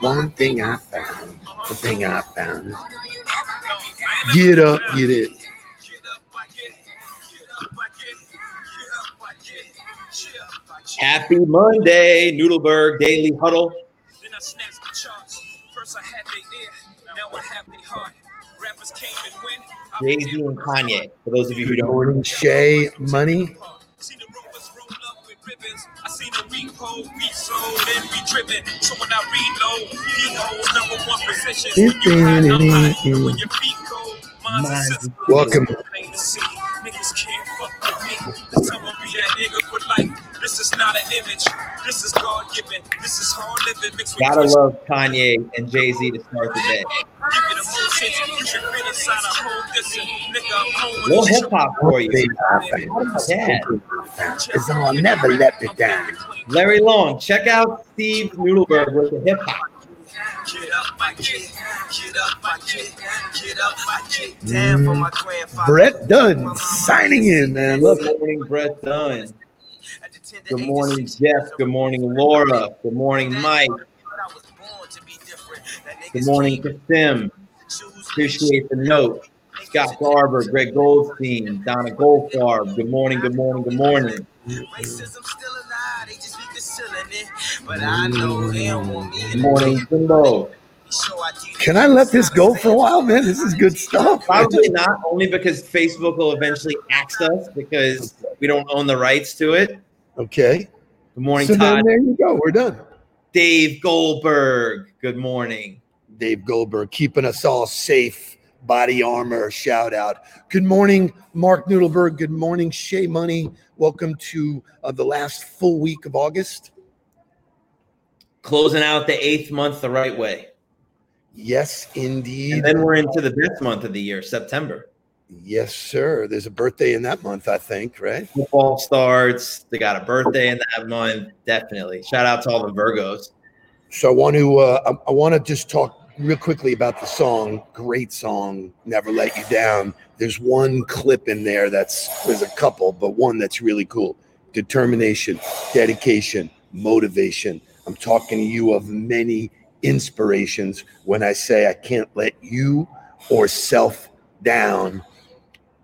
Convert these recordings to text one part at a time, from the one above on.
One thing I found, the thing I found. Get up, get it. Happy Monday, Nudelberg Daily Huddle. Jay Z and Kanye. For those of you who don't morning, Shay Money. I seen a repo, resold, and re-driven. So when I reload, you hold number one position. When you high, I'm. When your feet cold, mine's a. Welcome. Plain to see, niggas can't fuck with me. Cause I'ma be that nigga for life. This is not an image. This is God given. This is hard living mixed gotta love Kanye and Jay Z to start the day. You. hip hop for you. thing I found Yeah. is I'll never let me down. Larry Long, check out Steve Nudelberg with the hip hop. Get up, my kid. Get up, my kid. Get up, my kid. Damn for my grandfather. Brett Dunn signing in, man. Look, Good morning, Brett Dunn. Good morning, Jeff. Good morning, Laura. Good morning, Mike. Good morning, Sim. Appreciate the note. Scott Garber, Greg Goldstein, Donna Goldfarb. Good morning, good morning, good morning. Racism still alive, they just be concealing it. But I know they don't want me Good morning, Jimbo. So I do can I let this go for a while, man? This is good stuff. Probably not, only because Facebook will eventually axe us because we don't own the rights to it. Okay. Good morning, So then Todd. there you go. We're done. Dave Goldberg. Good morning. Dave Goldberg keeping us all safe. Body armor shout out. Good morning, Mark Nudelberg. Good morning, Shay Money. Welcome to uh, the last full week of August. Closing out the eighth month the right way. Yes, indeed. And then we're into the best month of the year, September. yes, sir. There's a birthday in that month, I think, right? Football starts. They got a birthday in that month. Definitely. Shout out to all the Virgos. So I want to uh, I, I want to just talk real quickly about the song. Great song, "Never Let You Down." There's one clip in there that's there's a couple, but one that's really cool. Determination, dedication, motivation. I'm talking to you of many inspirations when I say I can't let you or self down.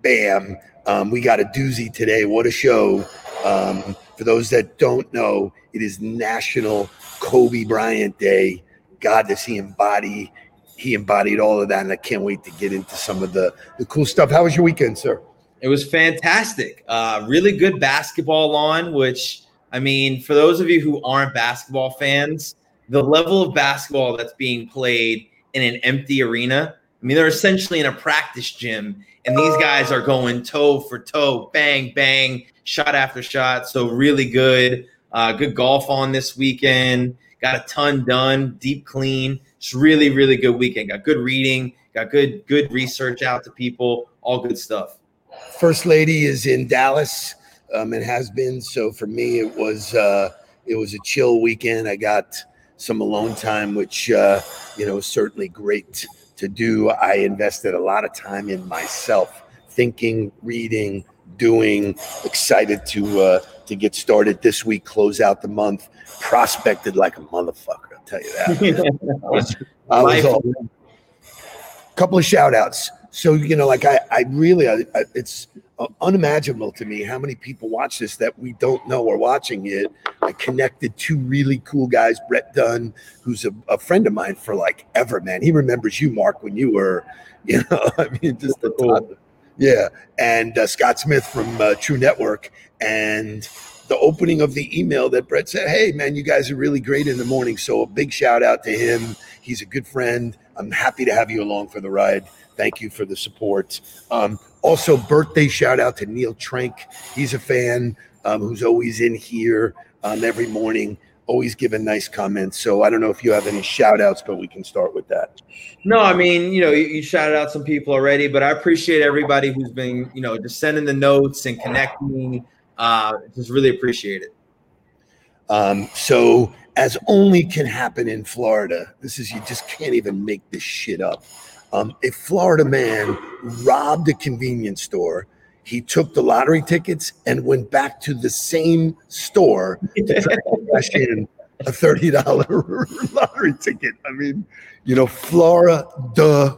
Bam. Um, we got a doozy today. What a show. Um, for those that don't know, it is National Kobe Bryant Day. God, does he embody? He embodied all of that, and I can't wait to get into some of the, the cool stuff. How was your weekend, sir? It was fantastic. Uh, really good basketball on, which, I mean, for those of you who aren't basketball fans, the level of basketball that's being played in an empty arena, I mean, they're essentially in a practice gym, and these guys are going toe for toe, bang, bang, shot after shot. So, really good. Uh, good golf on this weekend. Got a ton done, deep clean. It's really, really good weekend. Got good reading, got good, good research out to people, all good stuff. First lady is in Dallas um, and has been. So for me, it was uh, it was a chill weekend. I got some alone time, which uh, you know certainly great to do. I invested a lot of time in myself, thinking, reading, doing. Excited to uh, to get started this week. Close out the month. Prospected like a motherfucker. I'll tell you that. I was all couple of shout outs. So, you know, like I, I really, I, I, it's uh, unimaginable to me how many people watch this that we don't know are watching it. I connected two really cool guys, Brett Dunn, who's a, a friend of mine for like ever, man. He remembers you, Mark, when you were, you know, I mean, just the Cool. Yeah. And uh, Scott Smith from uh, True Network. And the opening of the email that Brett said, Hey, man, you guys are really great in the morning. So a big shout out to him. He's a good friend. I'm happy to have you along for the ride. Thank you for the support. Um, also, birthday shout out to Neil Trank. He's a fan um, who's always in here um, every morning, always giving nice comments. So I don't know if you have any shout outs, but we can start with that. No, I mean, you know, you, you shouted out some people already, but I appreciate everybody who's been, you know, just sending the notes and connecting. Uh, just really appreciate it. Um, so, as only can happen in Florida, this is you just can't even make this shit up. Um, a Florida man robbed a convenience store. He took the lottery tickets and went back to the same store to try to in a thirty dollar lottery ticket. I mean, you know, Flora, duh.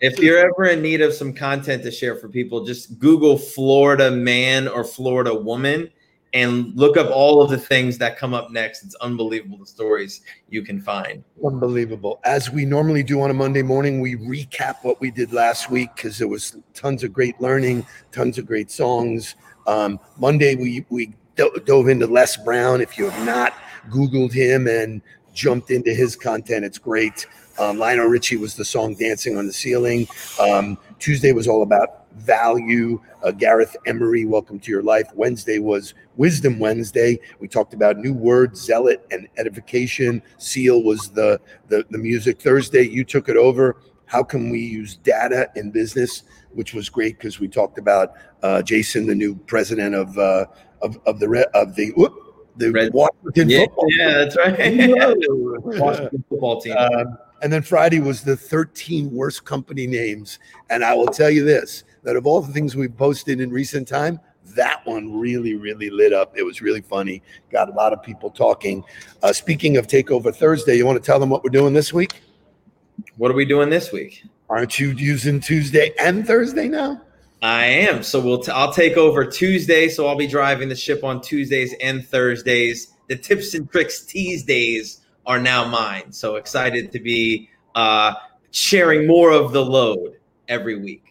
if you're ever in need of some content to share for people, just Google Florida man or Florida woman and look up all of the things that come up next. It's unbelievable the stories you can find. Unbelievable. As we normally do on a Monday morning, we recap what we did last week because there was tons of great learning, tons of great songs. Um, Monday we we dove into Les Brown. If you have not Googled him and jumped into his content, it's great. Um, Lionel Richie was the song "Dancing on the Ceiling." Um, Tuesday was all about value. Uh, Gareth Emery, welcome to your life. Wednesday was Wisdom Wednesday. We talked about new words, zealot, and edification. Seal was the, the the music. Thursday, you took it over. How can we use data in business? Which was great because we talked about uh, Jason, the new president of uh, of of the of the. Whoop, the Red, Washington yeah, football. Yeah, that's right. Washington football team. Um, and then Friday was the 13 worst company names. And I will tell you this that of all the things we've posted in recent time, that one really, really lit up. It was really funny. Got a lot of people talking. Uh, speaking of Takeover Thursday, you want to tell them what we're doing this week? What are we doing this week? Aren't you using Tuesday and Thursday now? I am. So we'll t- I'll take over Tuesday. So I'll be driving the ship on Tuesdays and Thursdays. The tips and tricks Tuesdays are now mine. So excited to be uh, sharing more of the load every week.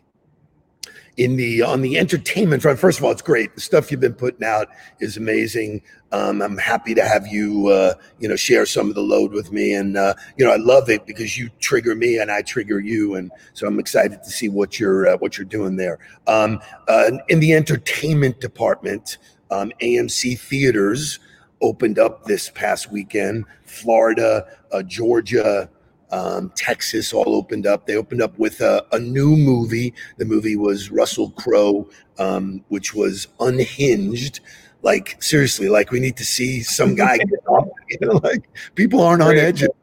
In the on the entertainment front, first of all, it's great. The stuff you've been putting out is amazing. Um, I'm happy to have you, uh, you know, share some of the load with me, and uh, you know, I love it because you trigger me and I trigger you, and so I'm excited to see what you're uh, what you're doing there. Um, uh, in the entertainment department, um, AMC theaters opened up this past weekend. Florida, uh, Georgia, um, Texas all opened up. They opened up with a, a new movie. The movie was Russell Crowe, um, which was Unhinged. Like seriously, like we need to see some guy get off. You know, like people aren't on edge.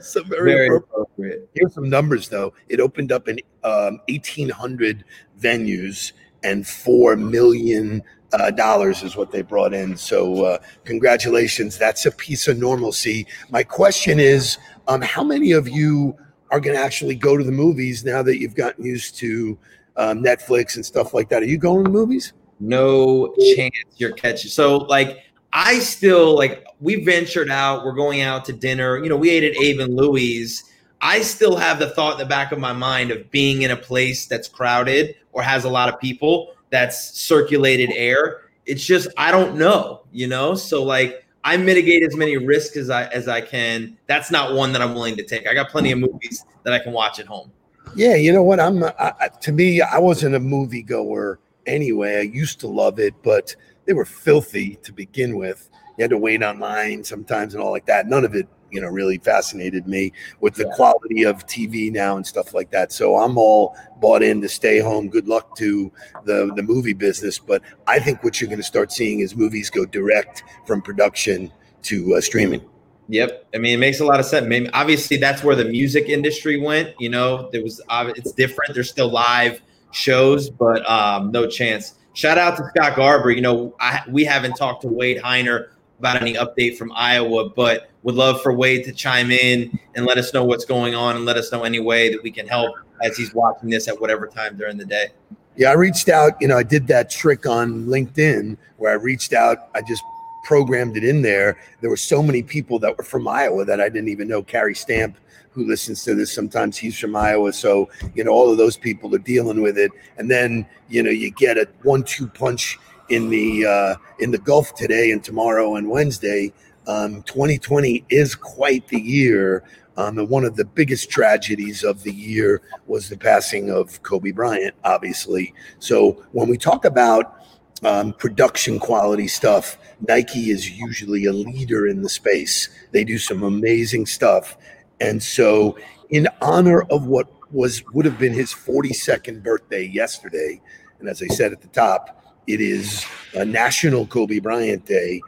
So very, Very appropriate. appropriate. Here's some numbers though. It opened up in um, 1,800 venues and four million uh, dollars is what they brought in. So uh, congratulations. That's a piece of normalcy. My question is, um, how many of you are going to actually go to the movies now that you've gotten used to um, Netflix and stuff like that? Are you going to movies? no chance you're catching. So like I still like we ventured out, we're going out to dinner. You know, we ate at Abe and Louie's. I still have the thought in the back of my mind of being in a place that's crowded or has a lot of people that's circulated air. It's just I don't know, you know? So like I mitigate as many risks as I as I can. That's not one that I'm willing to take. I got plenty of movies that I can watch at home. Yeah, you know what? I'm uh, I, I- to me, I wasn't a movie goer anyway. I used to love it, but they were filthy to begin with. You had to wait online sometimes and all like that. None of it, you know, really fascinated me with the Yeah. quality of TV now and stuff like that. So I'm all bought in to stay home. Good luck to the the movie business, but I think what you're going to start seeing is movies go direct from production to uh, streaming. Yep. I mean, it makes a lot of sense. Maybe obviously that's where the music industry went. You know, there was it's different. There's still live shows, but um, no chance. Shout out to Scott Garber. You know, I, we haven't talked to Wade Heiner about any update from Iowa, but would love for Wade to chime in and let us know what's going on and let us know any way that we can help as he's watching this at whatever time during the day. Yeah, I reached out. You know, I did that trick on LinkedIn where I reached out. I just programmed it in there. There were so many people that were from Iowa that I didn't even know. Carrie Stamp, who listens to this, sometimes he's from Iowa. So, you know, all of those people are dealing with it. And then, you know, you get a one-two punch in the uh, in the Gulf today and tomorrow and Wednesday. Um, 2020 is quite the year. Um, and one of the biggest tragedies of the year was the passing of Kobe Bryant, obviously. So when we talk about um, production quality stuff, Nike is usually a leader in the space. They do some amazing stuff. And so, in honor of what was would have been his 42nd birthday yesterday, and as I said at the top, it is a National Kobe Bryant Day.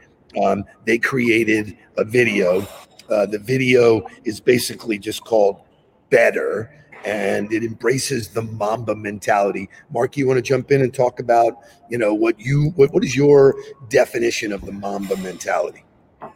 Um, they created a video. Uh, the video is basically just called Better, and it embraces the Mamba mentality. Mark, you want to jump in and talk about, you know, what you what, what is your definition of the Mamba mentality?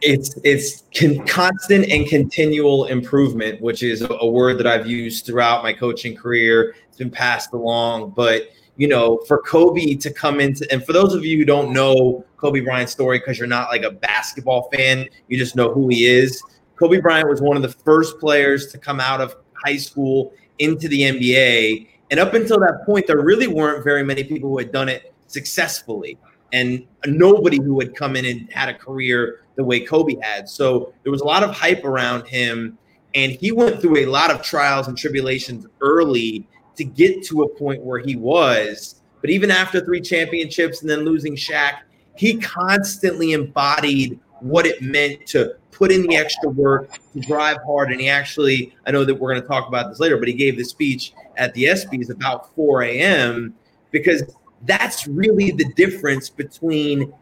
it's it's con- constant and continual improvement, which is a, a word that I've used throughout my coaching career. It's been passed along, but you know, for Kobe to come into, and for those of you who don't know Kobe Bryant's story because you're not like a basketball fan, you just know who he is. Kobe Bryant was one of the first players to come out of high school into the NBA. And up until that point, there really weren't very many people who had done it successfully, and nobody who had come in and had a career the way Kobe had. So there was a lot of hype around him, and he went through a lot of trials and tribulations early to get to a point where he was. But even after three championships and then losing Shaq, he constantly embodied what it meant to put in the extra work, to drive hard. And he actually, I know that we're going to talk about this later, but he gave the speech at the ESPYs about 4 a.m. because that's really the difference between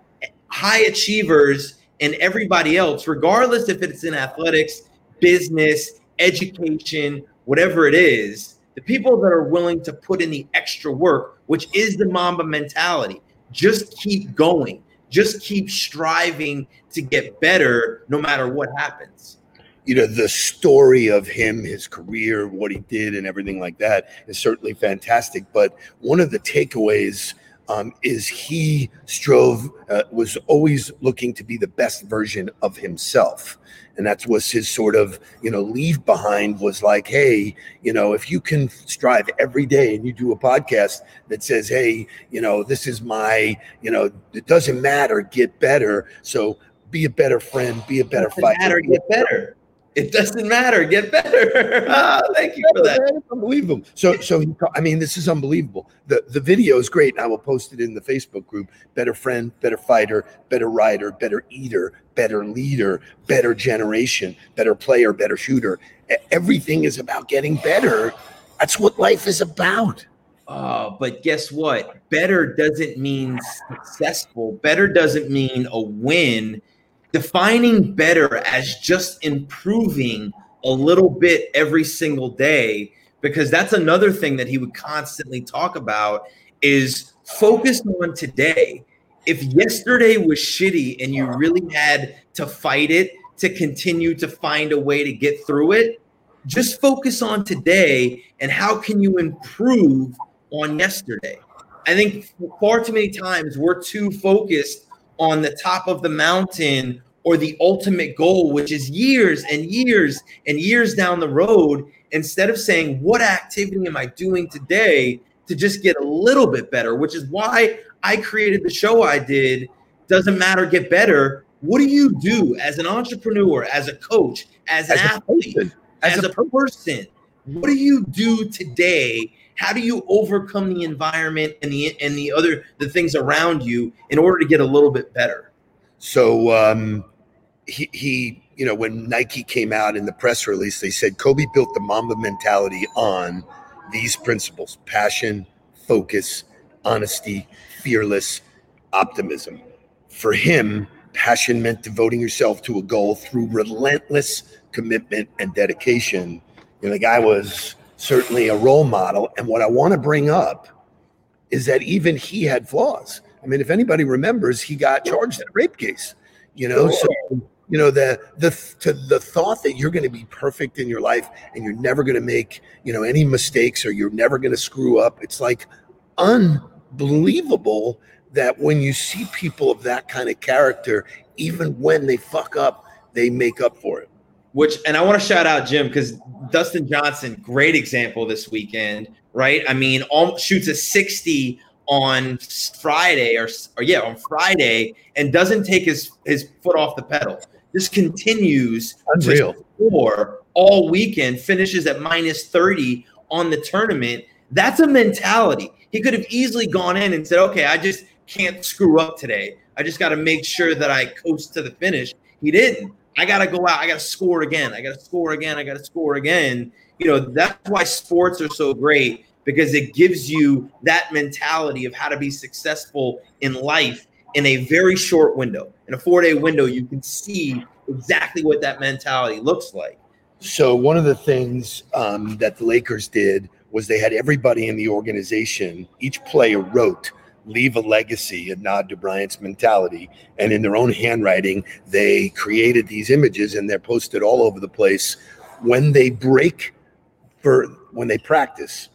high achievers and everybody else, regardless if it's in athletics, business, education, whatever it is the people that are willing to put in the extra work, which is the Mamba mentality, just keep going, just keep striving to get better no matter what happens. You know, the story of him, his career, what he did, and everything like that is certainly fantastic. But one of the takeaways um, is he strove, uh, was always looking to be the best version of himself. And that was his sort of you know leave behind was like hey you know if you can strive every day and you do a podcast that says hey you know this is my you know it doesn't matter get better. So be a better friend be a better fighter. matter get better it doesn't matter. Get better. oh, thank you for that. Unbelievable. So, so he, I mean, this is unbelievable. The the video is great. I will post it in the Facebook group. Better friend, better fighter, better rider, better eater, better leader, better generation, better player, better shooter. Everything is about getting better. That's what life is about. Oh, but guess what? Better doesn't mean successful. Better doesn't mean a win defining better as just improving a little bit every single day because that's another thing that he would constantly talk about is focus on today. If yesterday was shitty and you really had to fight it to continue to find a way to get through it just focus on today and how can you improve on yesterday. I think far too many times we're too focused on the top of the mountain or the ultimate goal, which is years and years and years down the road, instead of saying, What activity am I doing today to just get a little bit better? Which is why I created the show I did. Doesn't matter, get better. What do you do as an entrepreneur, as a coach, as an as athlete, a as, as, a, a person? What do you do today? How do you overcome the environment and the and the other the things around you in order to get a little bit better? So um, he, he, you know, when Nike came out in the press release, they said Kobe built the Mamba mentality on these principles passion, focus, honesty, fearless, optimism. For him, passion meant devoting yourself to a goal through relentless commitment and dedication. You know, the guy was certainly a role model. And what I want to bring up is that even he had flaws. I mean, if anybody remembers, he got charged in a rape case. You know, so you know the the to the thought that you're going to be perfect in your life and you're never going to make you know any mistakes or you're never going to screw up it's like unbelievable that when you see people of that kind of character even when they fuck up they make up for it which and i want to shout out jim because dustin johnson great example this weekend right i mean all, shoots a 60 on friday or, or yeah on friday and doesn't take his his foot off the pedal this continues Unreal. to score all weekend, finishes at minus 30 on the tournament. That's a mentality. He could have easily gone in and said, okay, I just can't screw up today. I just got to make sure that I coast to the finish. He didn't. I got to go out. I got to score again. I got to score again. I got to score again. You know, that's why sports are so great because it gives you that mentality of how to be successful in life in a very short window. In a four day window, you can see exactly what that mentality looks like. So, one of the things um, that the Lakers did was they had everybody in the organization, each player wrote leave a legacy, a nod to Bryant's mentality. And in their own handwriting, they created these images and they're posted all over the place when they break for when they practice.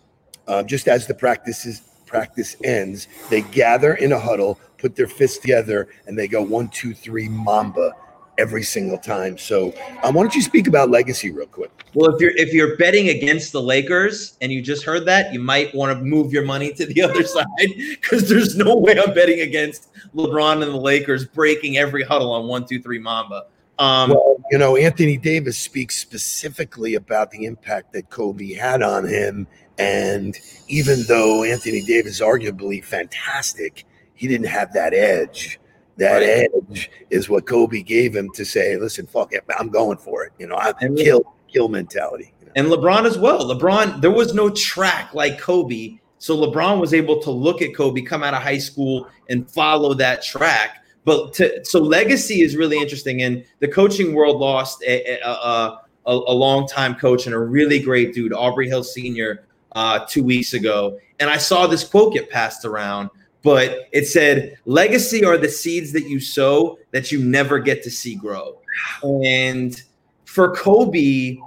Uh, just as the practice is practice ends, they gather in a huddle, put their fists together, and they go one, two, three, Mamba every single time. So, um, why don't you speak about legacy real quick? Well, if you're if you're betting against the Lakers and you just heard that, you might want to move your money to the other side because there's no way I'm betting against LeBron and the Lakers breaking every huddle on one, two, three, Mamba. Um, well, you know, Anthony Davis speaks specifically about the impact that Kobe had on him. And even though Anthony Davis arguably fantastic, he didn't have that edge that right. edge is what Kobe gave him to say, listen, fuck it, I'm going for it. You know, I and kill kill mentality. You know? And LeBron as well. LeBron, there was no track like Kobe. So LeBron was able to look at Kobe, come out of high school and follow that track. But to, so legacy is really interesting. And the coaching world lost a, a, a, a long time coach and a really great dude, Aubrey Hill Sr., uh, two weeks ago. And I saw this quote get passed around but it said legacy are the seeds that you sow that you never get to see grow. And for Kobe,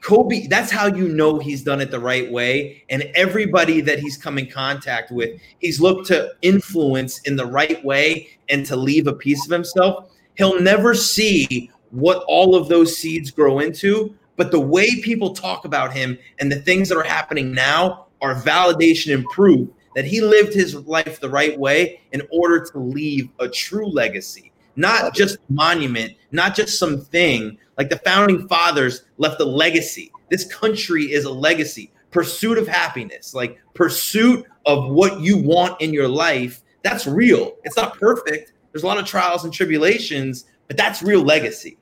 Kobe, that's how you know he's done it the right way. And everybody that he's come in contact with, he's looked to influence in the right way and to leave a piece of himself. He'll never see what all of those seeds grow into, but the way people talk about him and the things that are happening now are validation and proof that he lived his life the right way in order to leave a true legacy, not just a monument, not just something like the founding fathers left a legacy. This country is a legacy, pursuit of happiness, like pursuit of what you want in your life. That's real. It's not perfect. There's a lot of trials and tribulations, but that's real legacy.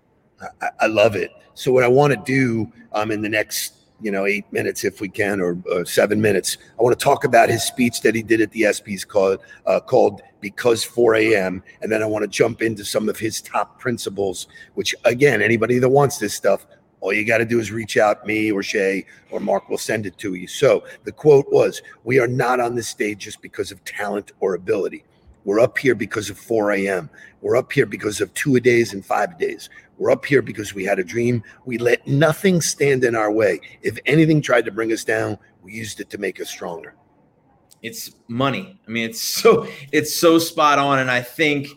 I, I love it. So what I want to do um, in the next you know, eight minutes if we can, or, or, seven minutes. I want to talk about his speech that he did at the ESPYS called uh, called "Because 4 A.M." And then I want to jump into some of his top principles. Which, again, anybody that wants this stuff, all you got to do is reach out me or Shay or Mark will send it to you. So the quote was, "We are not on this stage just because of talent or ability." We're up here because of 4 a.m. We're up here because of two a days and five days. We're up here because we had a dream. We let nothing stand in our way. If anything tried to bring us down, we used it to make us stronger. It's money. I mean, it's so it's so spot on. And I think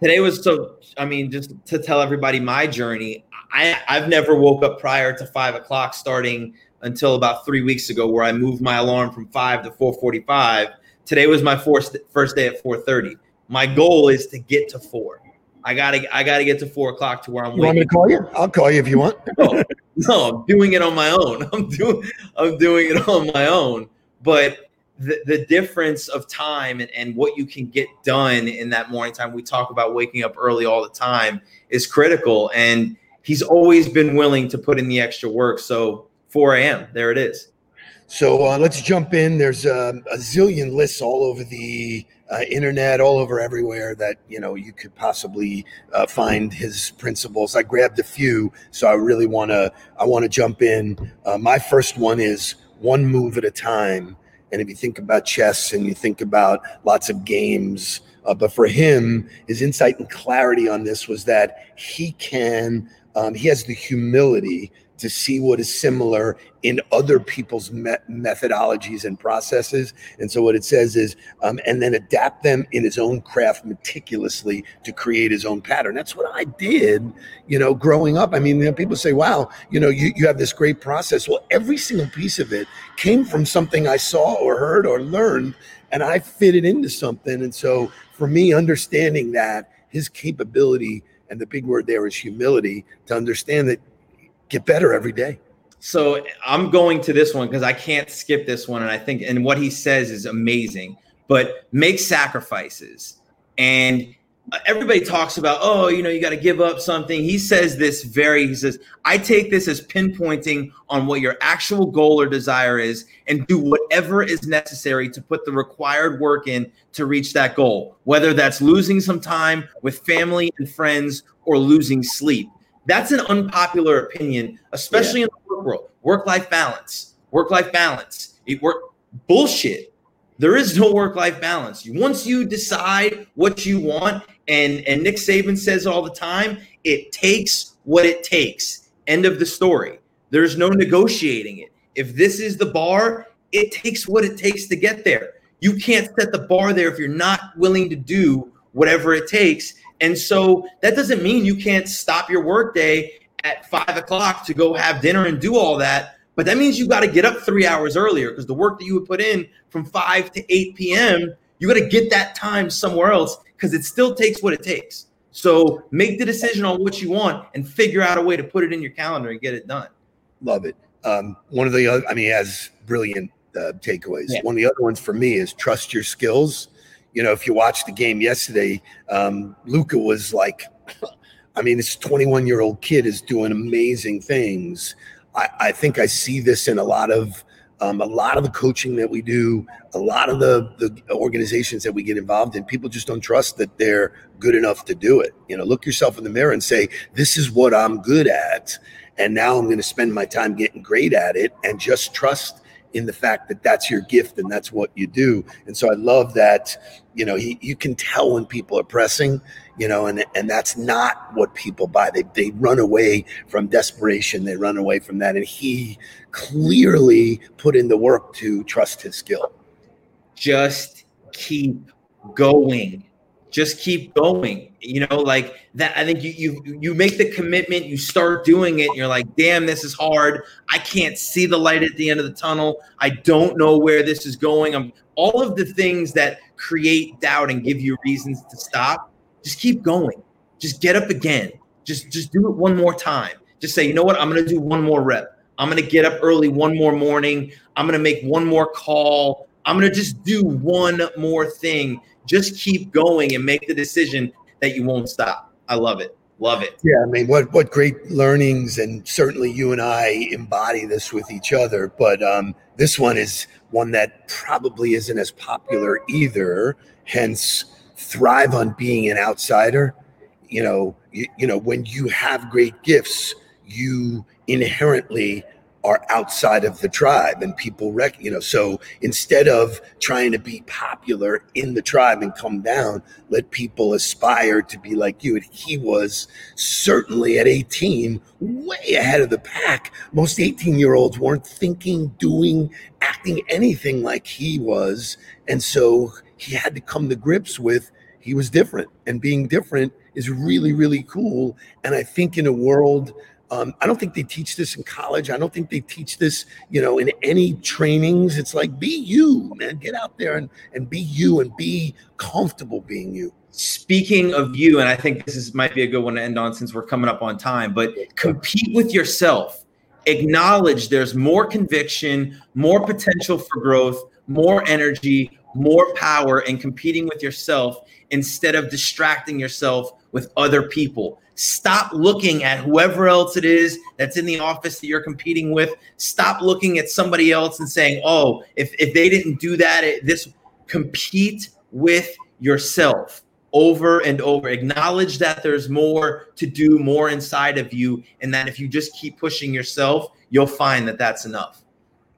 today was so. I mean, just to tell everybody my journey, I I've never woke up prior to five o'clock starting until about three weeks ago, where I moved my alarm from five to four forty-five. Today was my first first day at four thirty. My goal is to get to four. I gotta I gotta get to four o'clock to where I'm. You want me to call you? I'll call you if you want. no, no, I'm doing it on my own. I'm doing I'm doing it on my own. But the, the difference of time and, and what you can get done in that morning time, we talk about waking up early all the time, is critical. And he's always been willing to put in the extra work. So 4 a.m. There it is. So uh, let's jump in. There's um, a zillion lists all over the uh, internet, all over everywhere that you know you could possibly uh, find his principles. I grabbed a few, so I really want to. I want to jump in. Uh, my first one is one move at a time. And if you think about chess and you think about lots of games, uh, but for him, his insight and clarity on this was that he can. Um, he has the humility to see what is similar in other people's me- methodologies and processes. And so what it says is, um, and then adapt them in his own craft meticulously to create his own pattern. That's what I did, you know, growing up. I mean, you know, people say, wow, you know, you, you have this great process. Well, every single piece of it came from something I saw or heard or learned, and I fit it into something. And so for me, understanding that his capability and the big word there is humility to understand that get better every day. So I'm going to this one because I can't skip this one. And I think, and what he says is amazing, but make sacrifices. And uh, everybody talks about, oh, you know, you got to give up something. He says this very, he says, I take this as pinpointing on what your actual goal or desire is and do whatever is necessary to put the required work in to reach that goal, whether that's losing some time with family and friends or losing sleep. That's an unpopular opinion, especially yeah. in the work world. Work life balance, work life balance. It work bullshit. There is no work life balance. Once you decide what you want, and and Nick Saban says all the time, it takes what it takes. End of the story. There's no negotiating it. If this is the bar, it takes what it takes to get there. You can't set the bar there if you're not willing to do whatever it takes. And so that doesn't mean you can't stop your workday at five o'clock to go have dinner and do all that. But that means you got to get up three hours earlier because the work that you would put in from 5 to 8 p.m., you got to get that time somewhere else because it still takes what it takes. So make the decision on what you want and figure out a way to put it in your calendar and get it done. Love it. Um, one of the other, I mean, he has brilliant uh, takeaways. Yeah. One of the other ones for me is trust your skills. You know, if you watched the game yesterday, um, Luka was like, I mean, this 21 year old kid is doing amazing things. I, I think I see this in a lot of um, a lot of the coaching that we do, a lot of the the organizations that we get involved in. People just don't trust that they're good enough to do it. You know, look yourself in the mirror and say, "This is what I'm good at," and now I'm going to spend my time getting great at it, and just trust in the fact that that's your gift and that's what you do. And so I love that, you know, he, you can tell when people are pressing, you know, and, and that's not what people buy. They, they run away from desperation. They run away from that. And he clearly put in the work to trust his skill. Just keep going. Just keep going. You know, like that. I think you you you make the commitment, you start doing it, you're like, damn, this is hard. I can't see the light at the end of the tunnel. I don't know where this is going. I'm all of the things that create doubt and give you reasons to stop. Just keep going. Just get up again. Just just do it one more time. Just say, you know what? I'm gonna do one more rep. I'm gonna get up early one more morning. I'm gonna make one more call. I'm gonna just do one more thing. Just keep going and make the decision that you won't stop. I love it. Love it. Yeah, I mean, what what great learnings, and certainly you and I embody this with each other. But um, this one is one that probably isn't as popular either. Hence, thrive on being an outsider. You know, you, you know, when you have great gifts, you inherently are outside of the tribe and people rec you know so instead of trying to be popular in the tribe and come down let people aspire to be like you. And he was certainly at 18 way ahead of the pack. Most 18 year olds weren't thinking doing acting anything like he was. And so he had to come to grips with he was different. And being different is really really cool. And i think in a world um, I don't think they teach this in college. I don't think they teach this, you know, in any trainings. It's like be you, man. Get out there and, and be you and be comfortable being you. Speaking of you, and I think this is might be a good one to end on since we're coming up on time, but compete with yourself. Acknowledge there's more conviction, more potential for growth, more energy, more power in competing with yourself instead of distracting yourself with other people. Stop looking at whoever else it is that's in the office that you're competing with. Stop looking at somebody else and saying, "Oh, if if they didn't do that, it, this." Compete with yourself over and over. Acknowledge that there's more to do, more inside of you, and that if you just keep pushing yourself, you'll find that that's enough.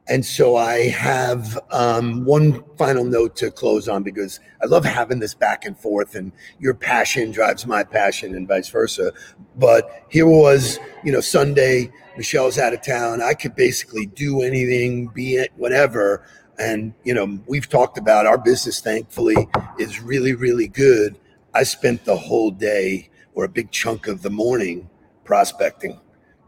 And so I have um, one final note to close on because I love having this back and forth, and your passion drives my passion, and vice versa. But here was, you know, Sunday. Michelle's out of town. I could basically do anything, be it whatever. And you know, we've talked about our business. Thankfully, is really, really good. I spent the whole day or a big chunk of the morning prospecting.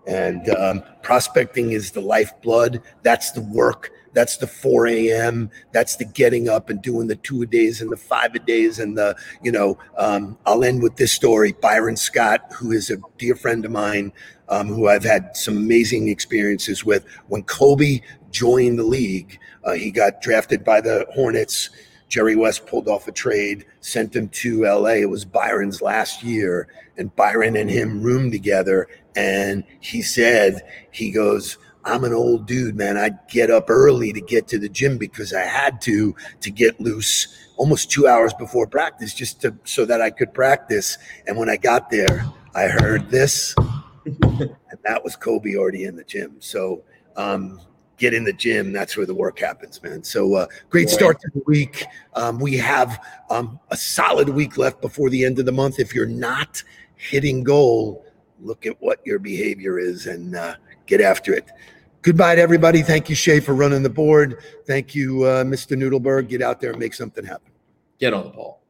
And um, prospecting is the lifeblood. That's the work. That's the 4 a.m. That's the getting up and doing the two a days and the five a days. And the, you know, um, I'll end with this story. Byron Scott, who is a dear friend of mine, um, who I've had some amazing experiences with. When Kobe joined the league, uh, he got drafted by the Hornets. Jerry West pulled off a trade, sent him to LA. It was Byron's last year, and Byron and him roomed together. And he said, he goes, I'm an old dude, man. I'd get up early to get to the gym because I had to to get loose almost two hours before practice just to so that I could practice. And when I got there, I heard this, and that was Kobe already in the gym. So um, get in the gym. That's where the work happens, man. So uh, great start to the week. Um, we have um, a solid week left before the end of the month. If you're not hitting goal, look at what your behavior is and uh, get after it. Goodbye to everybody. Thank you, Shay, for running the board. Thank you, uh, Mr. Nudelberg. Get out there and make something happen. Get on the ball.